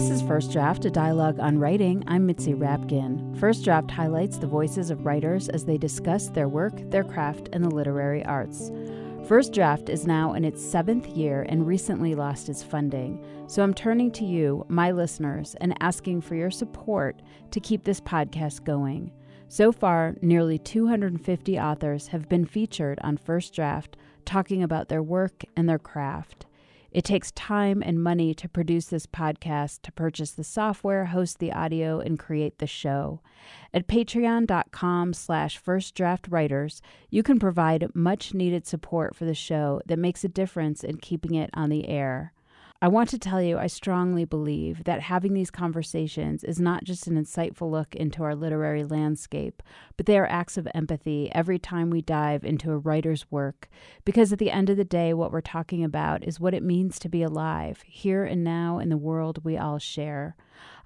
This is First Draft, a dialogue on writing. I'm Mitzi Rapkin. First Draft highlights the voices of writers as they discuss their work, their craft, and the literary arts. First Draft is now in its seventh year and recently lost its funding. So I'm turning to you, my listeners, and asking for your support to keep this podcast going. So far, nearly 250 authors have been featured on First Draft talking about their work and their craft. It takes time and money to produce this podcast, to purchase the software, host the audio, and create the show. At patreon.com slash firstdraftwriters, you can provide much needed support for the show that makes a difference in keeping it on the air. I want to tell you, I strongly believe that having these conversations is not just an insightful look into our literary landscape, but they are acts of empathy every time we dive into a writer's work. Because at the end of the day, what we're talking about is what it means to be alive, here and now in the world we all share.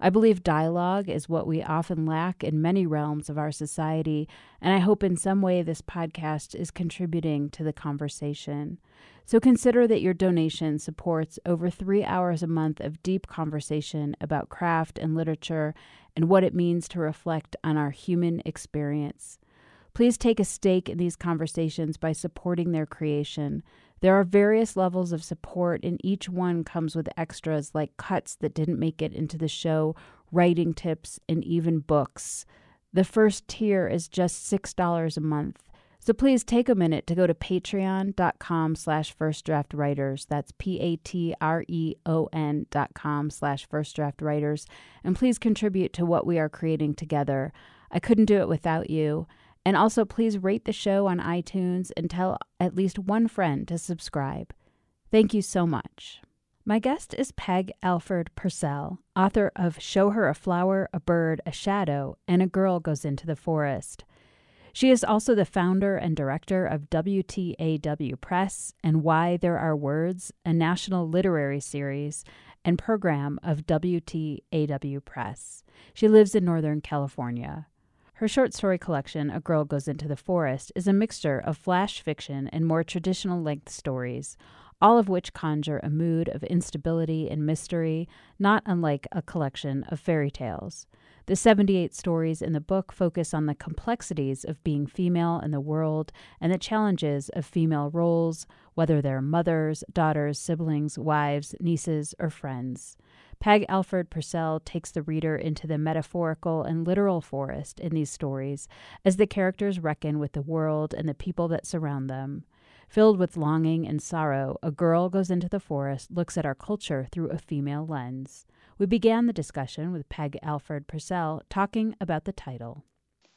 I believe dialogue is what we often lack in many realms of our society, and I hope in some way this podcast is contributing to the conversation. So consider that your donation supports over three hours a month of deep conversation about craft and literature and what it means to reflect on our human experience. Please take a stake in these conversations by supporting their creation. There are various levels of support, and each one comes with extras like cuts that didn't make it into the show, writing tips, and even books. The first tier is just $6 a month. So please take a minute to go to patreon.com slash firstdraftwriters. That's P-A-T-R-E-O-N dot com slash firstdraftwriters. And please contribute to what we are creating together. I couldn't do it without you. And also please rate the show on iTunes and tell at least one friend to subscribe. Thank you so much. My guest is Peg Alford Pursell, author of Show Her a Flower, a Bird, a Shadow, and A Girl Goes into the Forest. She is also the founder and director of WTAW Press and Why There Are Words, a national literary series and program of WTAW Press. She lives in Northern California. Her short story collection, A Girl Goes Into the Forest, is a mixture of flash fiction and more traditional length stories, all of which conjure a mood of instability and mystery, not unlike a collection of fairy tales. The 78 stories in the book focus on the complexities of being female in the world and the challenges of female roles, whether they're mothers, daughters, siblings, wives, nieces, or friends. Peg Alford Pursell takes the reader into the metaphorical and literal forest in these stories as the characters reckon with the world and the people that surround them. Filled with longing and sorrow, a girl goes into the forest, looks at our culture through a female lens. We began the discussion with Peg Alford Pursell talking about the title.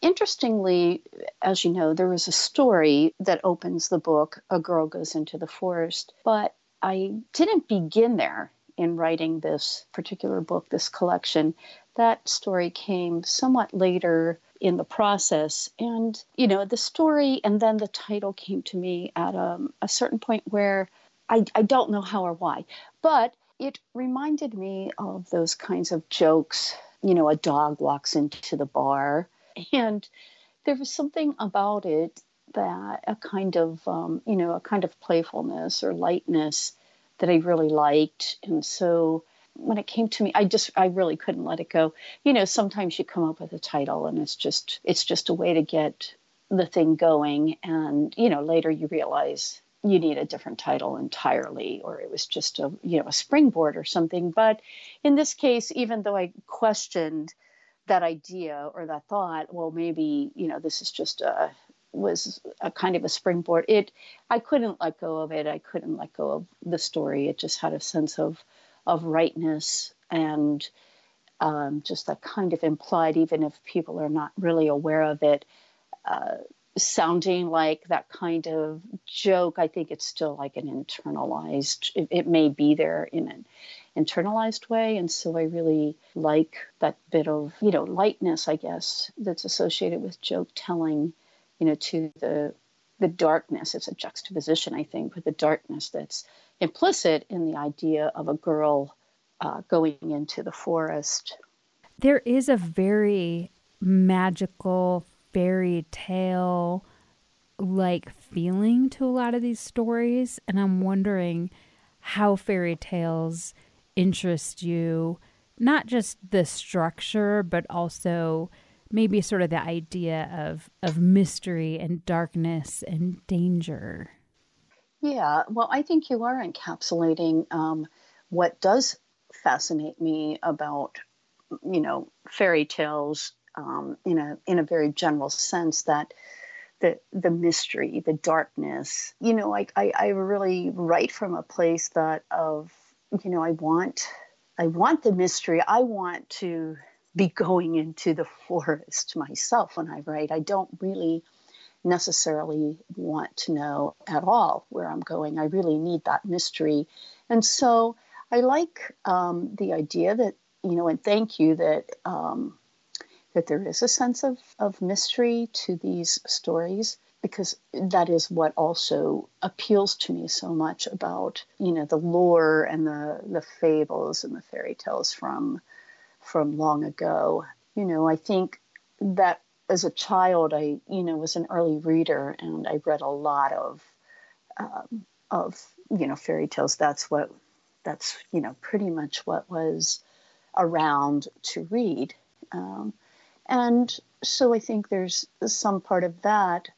Interestingly, as you know, there is a story that opens the book, A Girl Goes into the Forest, but I didn't begin there in writing this particular book, this collection. That story came somewhat later in the process. And, you know, the story and then the title came to me at a, a certain point where I, I don't know how or why, but it reminded me of those kinds of jokes. You know, a dog walks into the bar, and there was something about it that a kind of, um, you know, a kind of playfulness or lightness that I really liked. And so when it came to me, I just, I really couldn't let it go. You know, sometimes you come up with a title and it's just, it's just a way to get the thing going. And, you know, later you realize you need a different title entirely or it was just a you know a springboard or something but in this case even though i questioned that idea or that thought well maybe you know this is just a was a kind of a springboard. It i couldn't let go of it. I couldn't let go of the story. It just had a sense of of rightness and um, just that kind of implied even if people are not really aware of it uh, sounding like that kind of joke, I think it's still like an internalized, it, it, may be there in an internalized way. And so I really like that bit of, you know, lightness, I guess, that's associated with joke telling, you know, to the the darkness. It's a juxtaposition, I think, with the darkness that's implicit in the idea of a girl uh, going into the forest. There is a very magical fairy tale like feeling to a lot of these stories. And I'm wondering how fairy tales interest you not just the structure, but also maybe sort of the idea of of mystery and darkness and danger. Yeah, well, I think you are encapsulating um, what does fascinate me about, you know, fairy tales um, in a in a very general sense that the the mystery, the darkness. You know, I, I, I really write from a place that of you know I want I want the mystery. I want to be going into the forest myself when I write. I don't really necessarily want to know at all where I'm going. I really need that mystery. And so I like um, the idea that, you know, and thank you that. Um, that there is a sense of, of mystery to these stories because that is what also appeals to me so much about you know the lore and the the fables and the fairy tales from from long ago. You know i think that as a child i you know was an early reader and i read a lot of um, of you know fairy tales. That's what that's you know pretty much what was around to read. Um, and so I think there's some part of that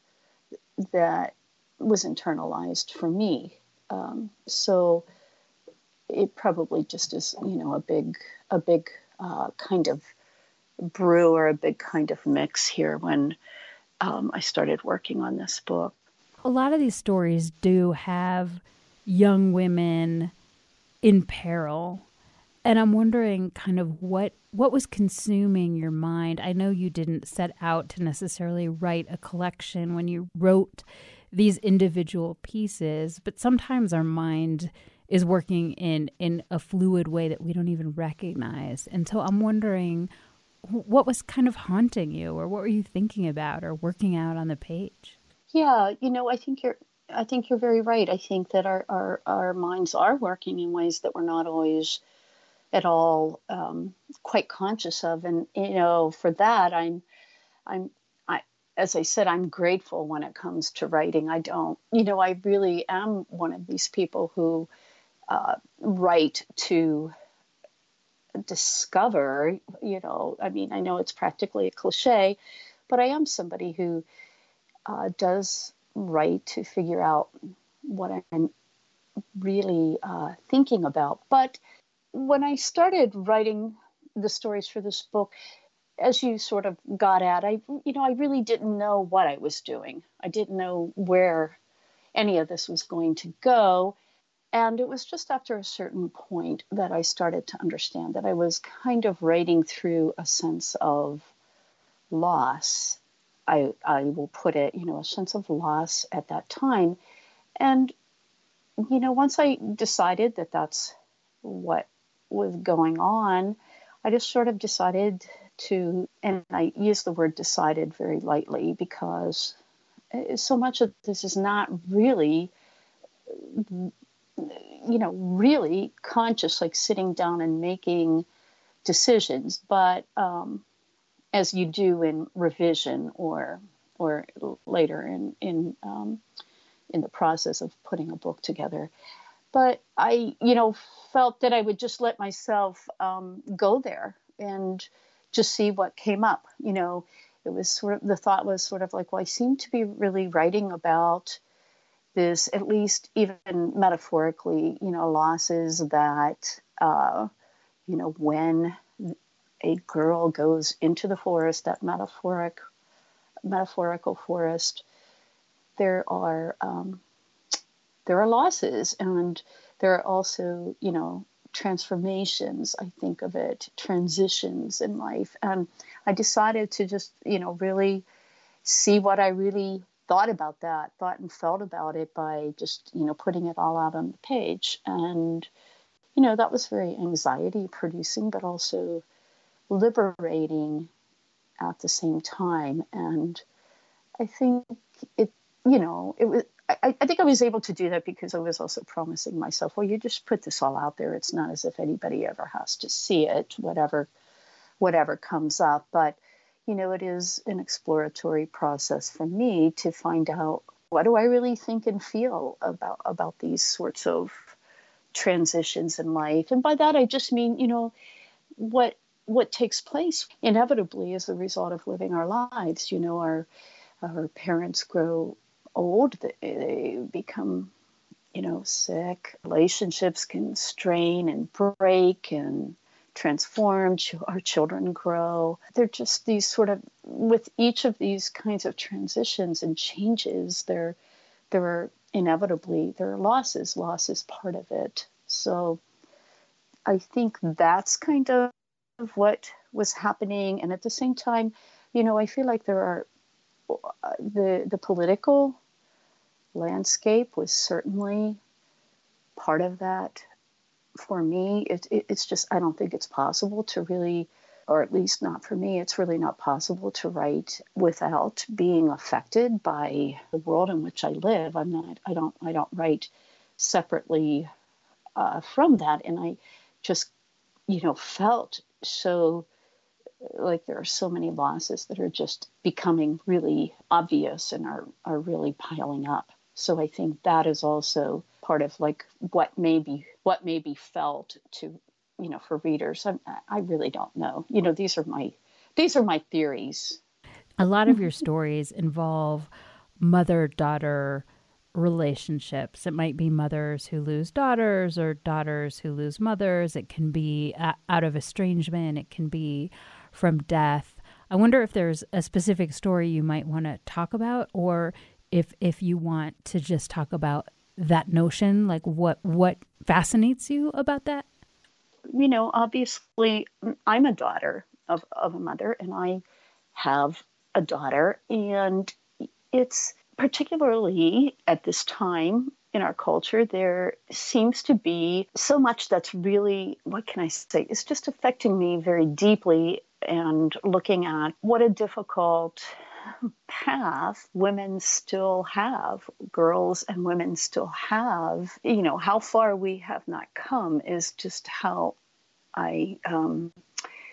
that was internalized for me. Um, so it probably just is, you know, a big, a big uh, kind of brew or a big kind of mix here when um, I started working on this book. A lot of these stories do have young women in peril and I'm wondering kind of what what was consuming your mind. I know you didn't set out to necessarily write a collection when you wrote these individual pieces, but sometimes our mind is working in in a fluid way that we don't even recognize. And so I'm wondering what was kind of haunting you or what were you thinking about or working out on the page? Yeah, you know, I think you're I think you're very right. I think that our, our, our minds are working in ways that we're not always at all um, quite conscious of. And you know, for that, I'm, I'm, I, as I said, I'm grateful when it comes to writing. I don't, you know, I really am one of these people who uh, write to discover. You know, I mean, I know it's practically a cliche, but I am somebody who uh, does write to figure out what I'm really uh, thinking about, but when I started writing the stories for this book, as you sort of got at, I you know I really didn't know what I was doing. I didn't know where any of this was going to go. And it was just after a certain point that I started to understand that I was kind of writing through a sense of loss. I, I will put it, you know, a sense of loss at that time. And, you know, once I decided that that's what was going on, I just sort of decided to, and I use the word decided very lightly because eh, so much of this is not really, you know, really conscious, like sitting down and making decisions, but um, as you do in revision or or later in in um, in the process of putting a book together but I, you know, felt that I would just let myself um, go there and just see what came up. You know, it was sort of the thought was sort of like, well, I seem to be really writing about this, at least even metaphorically, you know, losses that, uh, you know, when a girl goes into the forest, that metaphoric, metaphorical forest, there are um, there are losses and there are also, you know, transformations, I think of it, transitions in life. And I decided to just, you know, really see what I really thought about that, thought and felt about it by just, you know, putting it all out on the page. And, you know, that was very anxiety producing, but also liberating at the same time. And I think it, you know, it was I, think I was able to do that because I was also promising myself, well, you just put this all out there. It's not as if anybody ever has to see it, whatever, whatever comes up. But you know, it is an exploratory process for me to find out what do I really think and feel about about these sorts of transitions in life. And by that, I just mean, you know, what what takes place inevitably as a result of living our lives. You know, our our parents grow old, they, they become, you know, sick. Relationships can strain and break and transform. Our children grow. They're just these sort of with each of these kinds of transitions and changes. There, there are inevitably there are losses. Loss is part of it. So, I think that's kind of what was happening. And at the same time, you know, I feel like there are uh, the the political landscape was certainly part of that. For me, it, it, it's just I don't think it's possible to really, or at least not for me, it's really not possible to write without being affected by the world in which I live. I'm not. I don't. I don't write separately uh, from that, and I just you know felt so like there are so many losses that are just becoming really obvious and are, are really piling up. So I think that is also part of like what may be what may be felt to you know for readers. I, I really don't know. You know these are my these are my theories. A lot of your stories involve mother daughter relationships. It might be mothers who lose daughters or daughters who lose mothers. It can be out of estrangement. It can be from death. I wonder if there's a specific story you might want to talk about or if if you want to just talk about that notion? Like what what fascinates you about that? You know obviously mm, i'm a daughter of, of a mother and i have a daughter and it's particularly at this time in our culture, there seems to be so much that's really, what can I say, it's just affecting me very deeply and looking at what a difficult path women still have, girls and women still have. You know, how far we have not come is just how I um,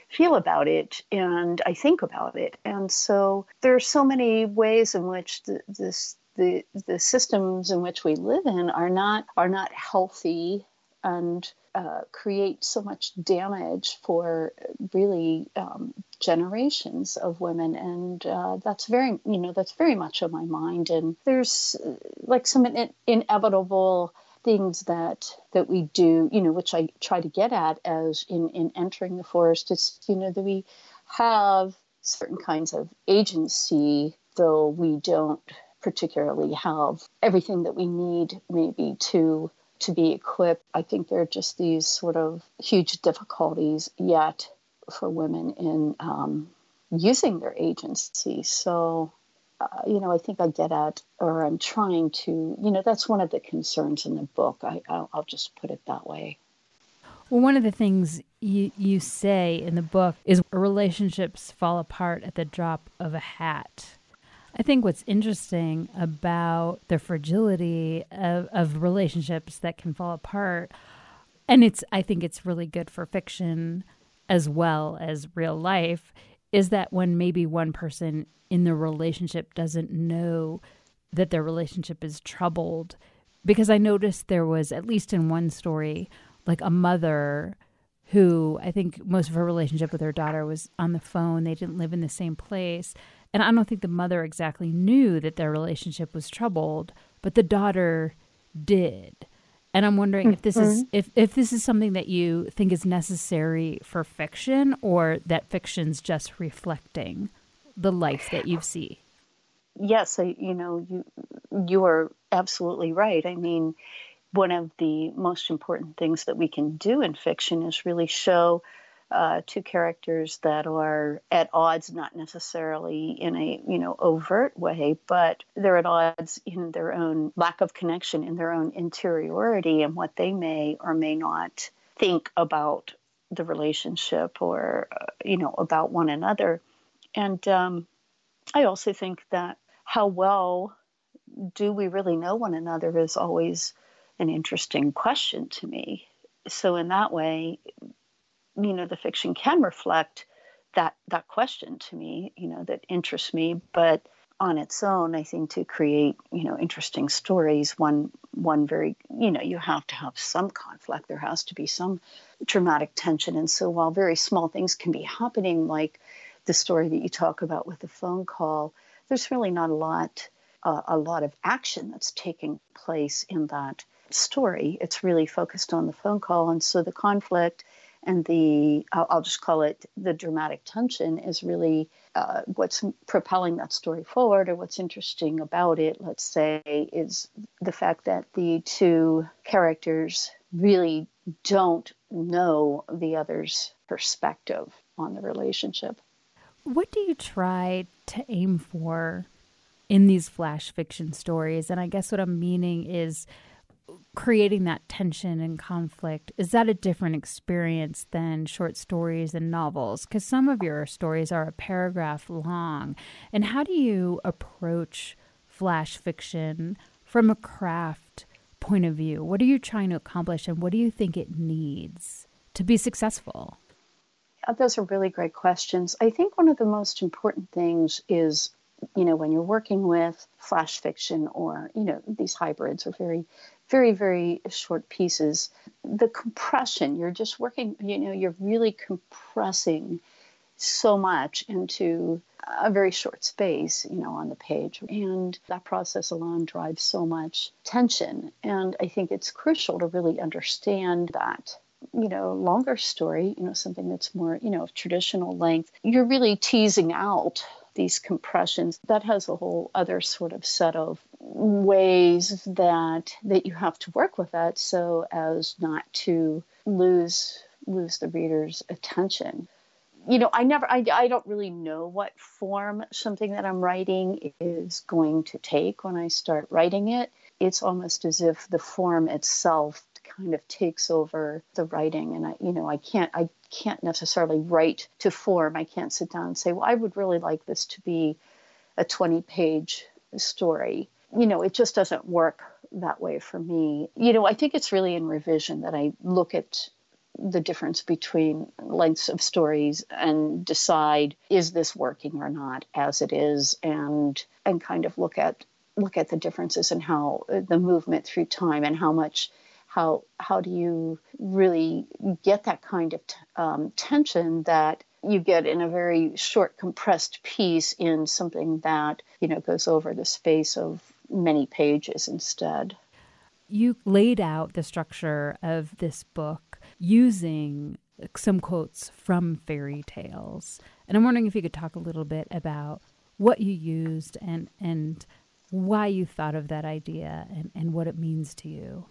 feel about it and I think about it. And so there are so many ways in which the, this the the systems in which we live in are not are not healthy and uh, create so much damage for really um, generations of women, and uh, that's very you know that's very much on my mind. And there's uh, like some in- inevitable things that that we do, you know, which I try to get at as in in entering the forest. It's you know that we have certain kinds of agency, though we don't particularly have everything that we need maybe to to be equipped. I think there are just these sort of huge difficulties yet for women in um, using their agency. So uh, you know, I think I get at, or I'm trying to, you know, that's one of the concerns in the book. I, I'll, I'll just put it that way. Well, one of the things you, you say in the book is relationships fall apart at the drop of a hat. I think what's interesting about the fragility of, of relationships that can fall apart, and it's, I think it's really good for fiction as well as real life, is that when maybe one person in the relationship doesn't know that their relationship is troubled. Because I noticed there was, at least in one story, like a mother who I think most of her relationship with her daughter was on the phone. They didn't live in the same place. And I don't think the mother exactly knew that their relationship was troubled, but the daughter did. And I'm wondering mm-hmm. if this is mm-hmm. if, if this is something that you think is necessary for fiction or that fiction's just reflecting the life that you see. Yes, I, you know, you you are absolutely right. I mean, one of the most important things that we can do in fiction is really show uh, two characters that are at odds, not necessarily in a you know overt way, but they're at odds in their own lack of connection, in their own interiority, and what they may or may not think about the relationship or uh, you know about one another. And um, I also think that how well do we really know one another is always an interesting question to me. So in that way, you know, the fiction can reflect that that question to me, you know, that interests me. But on its own, I think to create, you know, interesting stories, one one very, you know, you have to have some conflict. There has to be some dramatic tension. And so while very small things can be happening, like the story that you talk about with the phone call, there's really not a lot uh, a lot of action that's taking place in that story. It's really focused on the phone call. And so the conflict and the, I'll, just call it the dramatic tension, is really uh, what's propelling that story forward or what's interesting about it, let's say, is the fact that the two characters really don't know the other's perspective on the relationship. What do you try to aim for in these flash fiction stories? And I guess what I'm meaning is creating that tension and conflict is that a different experience than short stories and novels? Because some of your stories are a paragraph long. And how do you approach flash fiction from a craft point of view? What are you trying to accomplish and what do you think it needs to be successful? Those are really great questions. I think one of the most important things is you know when you're working with flash fiction or you know these hybrids are very very, very short pieces. The compression, you're just working, you know, you're really compressing so much into a very short space, you know, on the page. And that process alone drives so much tension. And I think it's crucial to really understand that you know, longer story, you know, something that's more, you know, of traditional length, you're really teasing out these compressions. That has a whole other sort of set of ways that that you have to work with that so as not to lose lose the reader's attention you know i never I, I don't really know what form something that i'm writing is going to take when i start writing it it's almost as if the form itself kind of takes over the writing and i you know i can't i can't necessarily write to form i can't sit down and say well i would really like this to be a 20 page story you know, it just doesn't work that way for me. You know, I think it's really in revision that I look at the difference between lengths of stories and decide is this working or not as it is and and kind of look at look at the differences in how the movement through time and how much how how do you really get that kind of t- um, tension that you get in a very short compressed piece in something that you know goes over the space of many pages instead? You laid out the structure of this book using some quotes from fairy tales and i'm wondering if you could talk a little bit about what you used and and why you thought of that idea and, and what it means to you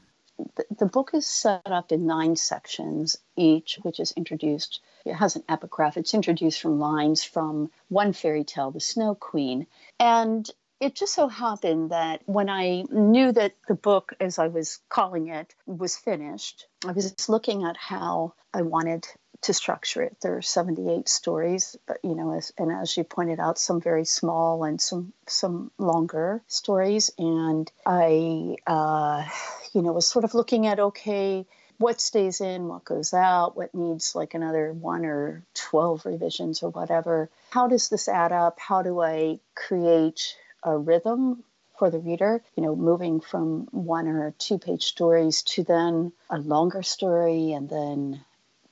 the, book is set up in nine sections each, which is introduced. It has an epigraph. It's introduced from lines from one fairy tale, The Snow Queen. And it just so happened that when I knew that the book, as I was calling it, was finished, I was looking at how I wanted to structure it. There are 78 stories, you know, as, and as you pointed out, some very small and some some longer stories. And I, uh, you know, was sort of looking at okay, what stays in, what goes out, what needs like another one or 12 revisions or whatever. How does this add up? How do I create a rhythm for the reader, you know, moving from one or two page stories to then a longer story and then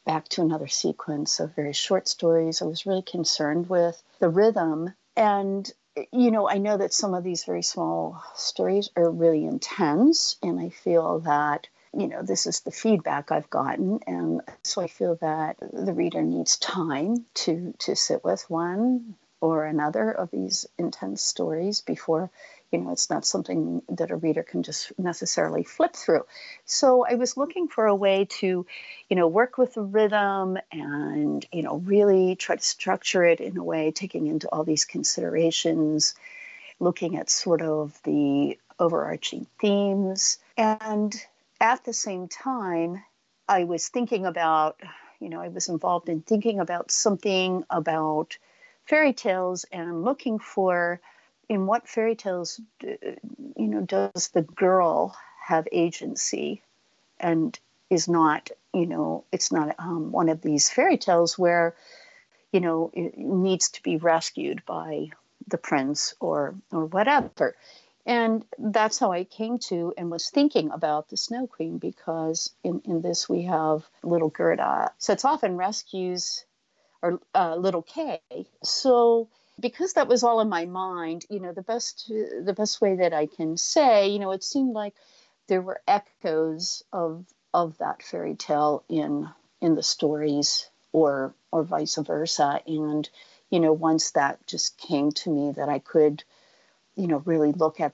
back to another sequence of very short stories. I was really concerned with the rhythm. And, you know, I know that some of these very small stories are really intense, and I feel that. You know, this is the feedback I've gotten, and so I feel that the reader needs time to to sit with one or another of these intense stories before you know it's not something that a reader can just necessarily flip through. So i was looking for a way to you know work with the rhythm and you know really try to structure it in a way taking into all these considerations looking at sort of the overarching themes. And at the same time i was thinking about you know i was involved in thinking about something about fairy tales and looking for in what fairy tales, you know, does the girl have agency and is not, you know, it's not um, one of these fairy tales where, you know, it needs to be rescued by the prince or or whatever. And that's how I came to and was thinking about the Snow Queen because in, in this we have little Gerda sets off and rescues or uh, little Kay. So because that was all in my mind, you know, the best the best way that I can say, you know, it seemed like there were echoes of of that fairy tale in in the stories or or vice versa. And you know once that just came to me that I could you know really look at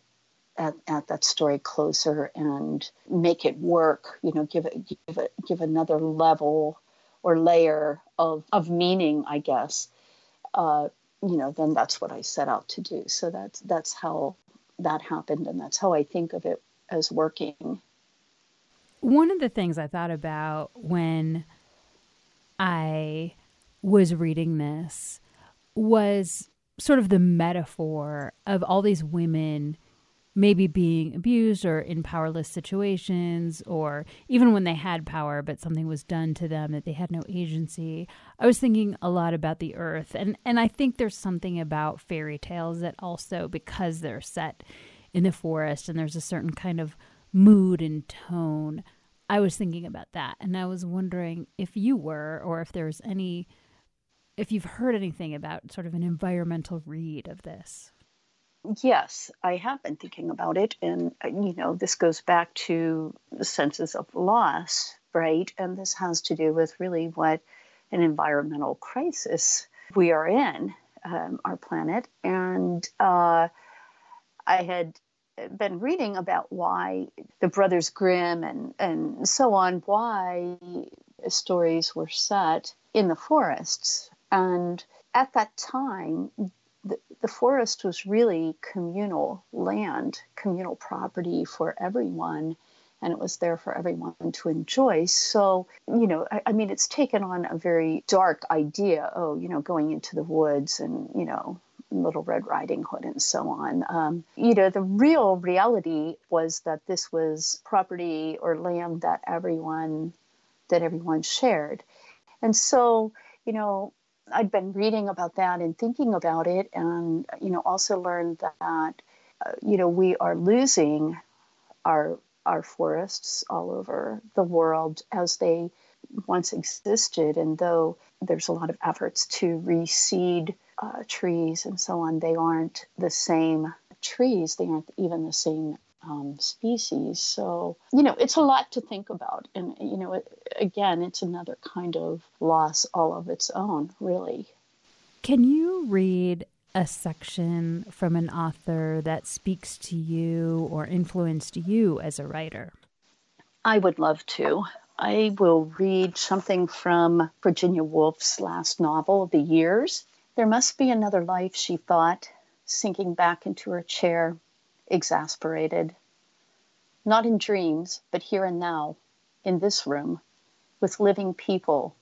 at, at that story closer and make it work you know give it give it give another level or layer of of meaning i guess uh, you know then that's what i set out to do. So that's that's how that happened and that's how i think of it as working. One of the things i thought about when i was reading this was sort of the metaphor of all these women maybe being abused or in powerless situations or even when they had power but something was done to them that they had no agency. I was thinking a lot about the earth and and i think there's something about fairy tales that also because they're set in the forest and there's a certain kind of mood and tone i was thinking about that. And i was wondering if you were or if there's any if you've heard anything about sort of an environmental read of this Yes, I have been thinking about it. And, uh, you know, this goes back to the senses of loss, right? And this has to do with really what an environmental crisis we are in, um, our planet. And uh, I had been reading about why the Brothers Grimm and, and so on, why stories were set in the forests. And at that time, the, forest was really communal land, communal property for everyone, and it was there for everyone to enjoy. So, you know, I, I, mean, it's taken on a very dark idea. Oh, you know, going into the woods and, you know, Little Red Riding Hood and so on. Um, you know, the real reality was that this was property or land that everyone that everyone shared. And so, you know, I'd been reading about that and thinking about it, and you know, also learned that uh, you know we are losing our our forests all over the world as they once existed, and though there's a lot of efforts to reseed uh, trees and so on, they aren't the same trees. They aren't even the same um, species. So, you know, it's a lot to think about. And, you know, it, again, it's another kind of loss all of its own, really. Can you read a section from an author that speaks to you or influenced you as a writer? I would love to. I will read something from Virginia Woolf's last novel, The Years. There must be another life, she thought, sinking back into her chair exasperated. Not in dreams, but here and now, in this room, with living people.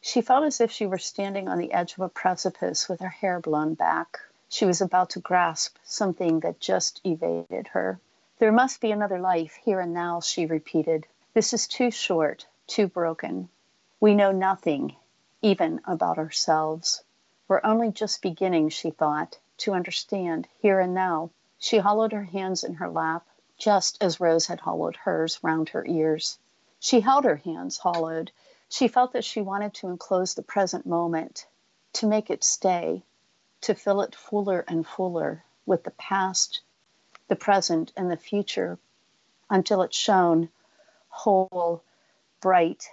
She felt as if she were standing on the edge of a precipice with her hair blown back. She was about to grasp something that just evaded her. There must be another life here and now, she repeated. This is too short, too broken. We know nothing, even about ourselves. We're only just beginning, she thought, to understand here and now she hollowed her hands in her lap, just as Rose had hollowed hers round her ears. She held her hands hollowed. She felt that she wanted to enclose the present moment, to make it stay, to fill it fuller and fuller with the past, the present, and the future until it shone whole, bright,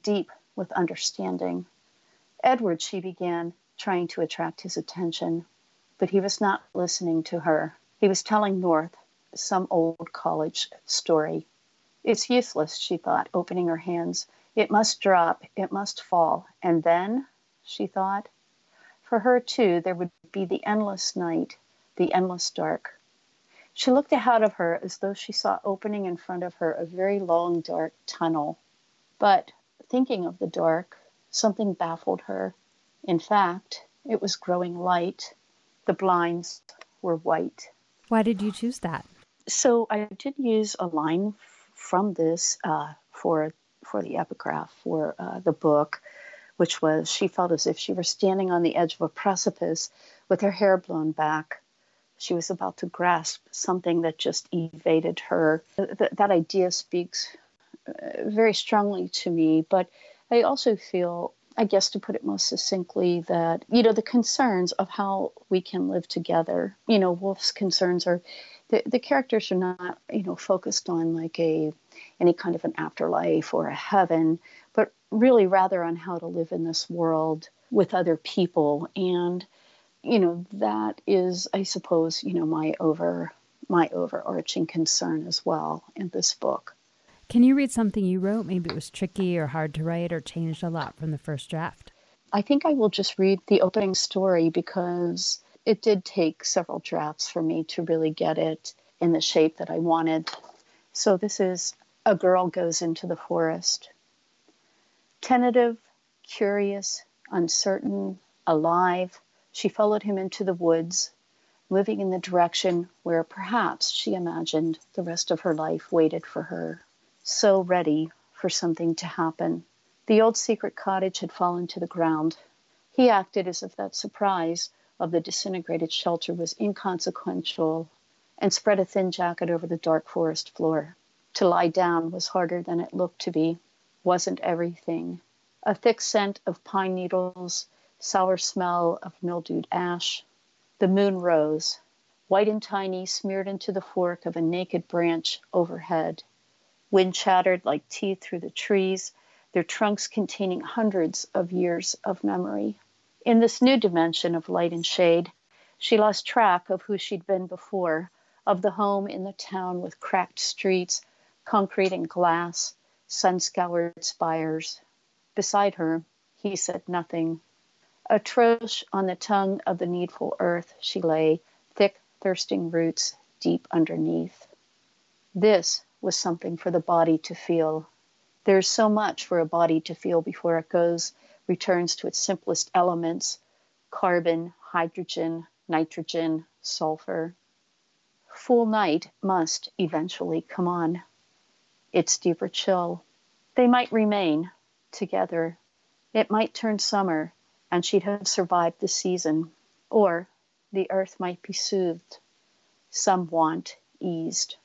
deep with understanding. Edward, she began, trying to attract his attention, but he was not listening to her. He was telling North some old college story. It's useless, she thought, opening her hands. It must drop, it must fall. And then, she thought, for her too, there would be the endless night, the endless dark. She looked ahead of her as though she saw opening in front of her a very long, dark tunnel. But thinking of the dark, something baffled her. In fact, it was growing light. The blinds were white. Why did you choose that? So I did use a line from this uh, for for the epigraph for uh, the book, which was she felt as if she were standing on the edge of a precipice with her hair blown back. She was about to grasp something that just evaded her. Th- that idea speaks uh, very strongly to me, but I also feel, I guess to put it most succinctly, that, you know, the concerns of how we can live together, you know, Woolf's concerns are the, the characters are not, you know, focused on like a any kind of an afterlife or a heaven, but really rather on how to live in this world with other people. And, you know, that is, I suppose, you know, my over my overarching concern as well in this book. Can you read something you wrote? Maybe it was tricky or hard to write or changed a lot from the first draft. I think I will just read the opening story because it did take several drafts for me to really get it in the shape that I wanted. So this is A Girl Goes into the Forest. Tentative, curious, uncertain, alive, she followed him into the woods, moving in the direction where perhaps she imagined the rest of her life waited for her so ready for something to happen. The old secret cottage had fallen to the ground. He acted as if that surprise of the disintegrated shelter was inconsequential and spread a thin jacket over the dark forest floor. To lie down was harder than it looked to be, wasn't everything. A thick scent of pine needles, sour smell of mildewed ash. The moon rose, white and tiny, smeared into the fork of a naked branch overhead. Wind chattered like teeth through the trees, their trunks containing hundreds of years of memory. In this new dimension of light and shade, she lost track of who she'd been before, of the home in the town with cracked streets, concrete and glass, sun scoured spires. Beside her, he said nothing. Atroce on the tongue of the needful earth, she lay, thick, thirsting roots deep underneath. This was something for the body to feel. There's so much for a body to feel before it goes, returns to its simplest elements carbon, hydrogen, nitrogen, sulfur. Full night must eventually come on. Its deeper chill. They might remain together. It might turn summer and she'd have survived the season, or the earth might be soothed, some want eased.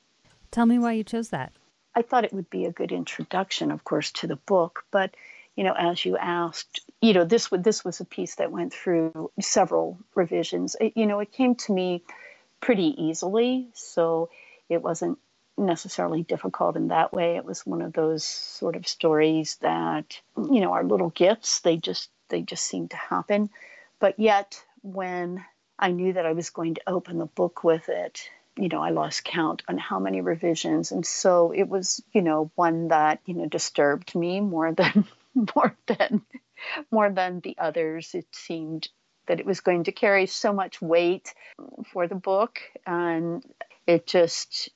Tell me why you chose that. I thought it would be a good introduction, of course, to the book. But you know, as you asked, you know, this this was a piece that went through several revisions. It, you know, it came to me pretty easily, so it wasn't necessarily difficult in that way. It was one of those sort of stories that you know are little gifts. They just they just seem to happen. But yet, when I knew that I was going to open the book with it, you know, I lost count on how many revisions. And so it was, you know, one that, you know, disturbed me more than more than more than the others. It seemed that it was going to carry so much weight for the book and it just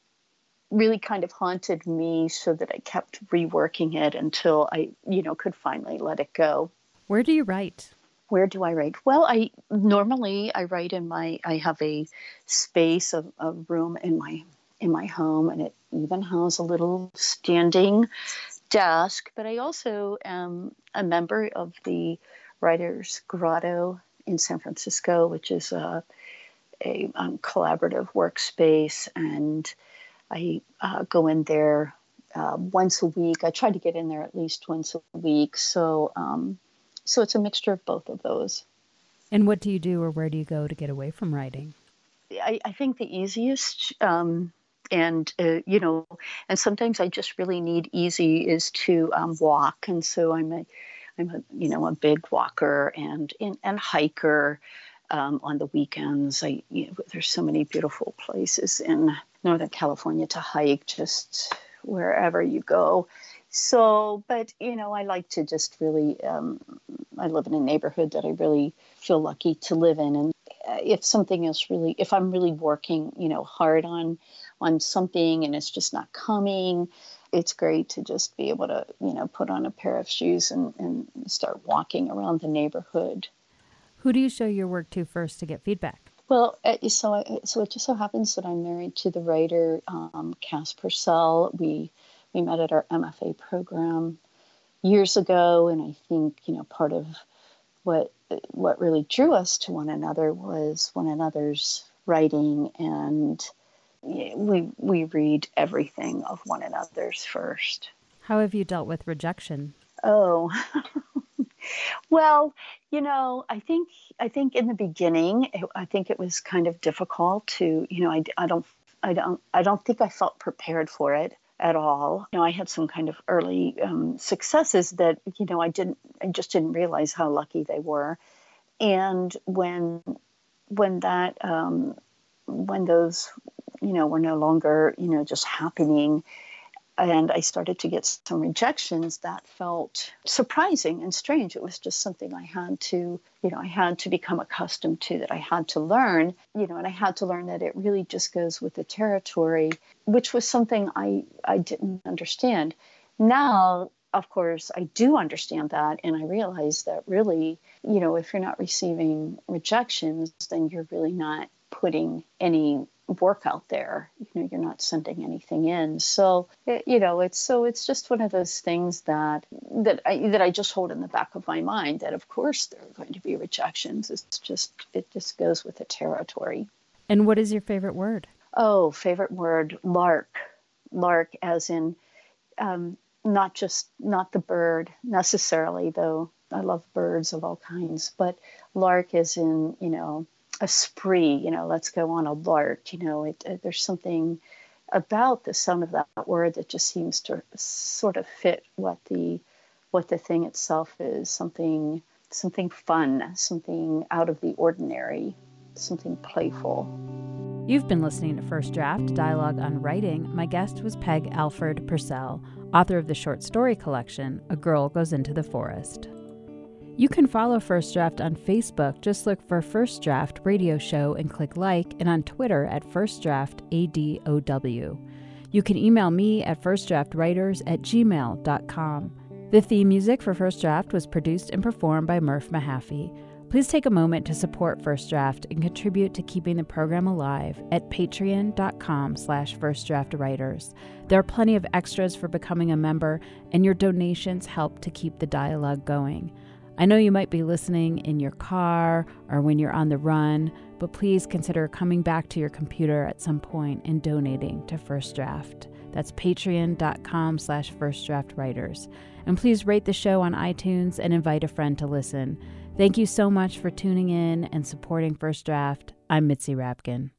really kind of haunted me so that I kept reworking it until I, you know, could finally let it go. Where do you write? Where do I write? Well, I normally I write in my I have a space of a room in my in my home, and it even has a little standing desk. But I also am a member of the Writers Grotto in San Francisco, which is a a um, collaborative workspace, and I uh, go in there uh, once a week. I try to get in there at least once a week. So um, so it's a mixture of both of those. And what do you do or where do you go to get away from writing? I, I think the easiest, um, and uh, you know, and sometimes I just really need easy is to um, walk, and so I'm a, I'm a, you know, a big walker and and, and hiker. Um, on the weekends, I you know, there's so many beautiful places in Northern California to hike, just wherever you go so but you know i like to just really um, i live in a neighborhood that i really feel lucky to live in. And uh, if something is really if i'm really working you know hard on on something and it's just not coming it's great to just be able to you know put on a pair of shoes and, and start walking around the neighborhood. Who do you show your work to first to get feedback? Well, uh, so so it just so happens that I'm married to the writer um, Cass Pursell. We we met at our MFA program years ago, and I think you know part of what what really drew us to one another was one another's writing and we we read everything of one another's first. How have you dealt with rejection? Oh. well, you know, I think I think in the beginning, I think it was kind of difficult to, you know, I, I don't I don't I don't think I felt prepared for it at all. You know, I had some kind of early um, successes that you know I didn't I just didn't realize how lucky they were, and when when that um, when those you know were no longer you know just happening and I started to get some rejections that felt surprising and strange. It was just something I had to, you know, I had to become accustomed to, that I had to learn, you know, and I had to learn that it really just goes with the territory, which was something I, I didn't understand. Now, of course, I do understand that, and I realize that really, you know, if you're not receiving rejections, then you're really not putting any work out there. You know you're not sending anything in. So it, you know it's so it's just one of those things that that I that I just hold in the back of my mind that of course there are going to be rejections. It's just it just goes with the territory. And what is your favorite word? Oh favorite word lark. Lark as in um, not just not the bird necessarily though. I love birds of all kinds but lark is in you know a spree, you know, let's go on a lark, you know, it, it, there's something about the sound of that word that just seems to sort of fit what the what the thing itself is, something something fun, something out of the ordinary, something playful. You've been listening to First Draft Dialogue on Writing. My guest was Peg Alford Pursell, author of the short story collection A Girl Goes Into the Forest. You can follow First Draft on Facebook. Just look for First Draft Radio Show and click like, and on Twitter at First Draft ADOW. You can email me at firstdraftwriters at gmail.com. The theme music for First Draft was produced and performed by Murph Mahaffey. Please take a moment to support First Draft and contribute to keeping the program alive at patreon.com slash firstdraftwriters. There are plenty of extras for becoming a member, and your donations help to keep the dialogue going. I know you might be listening in your car or when you're on the run, but please consider coming back to your computer at some point and donating to First Draft. That's patreon.com slash firstdraftwriters. And please rate the show on iTunes and invite a friend to listen. Thank you so much for tuning in and supporting First Draft. I'm Mitzi Rapkin.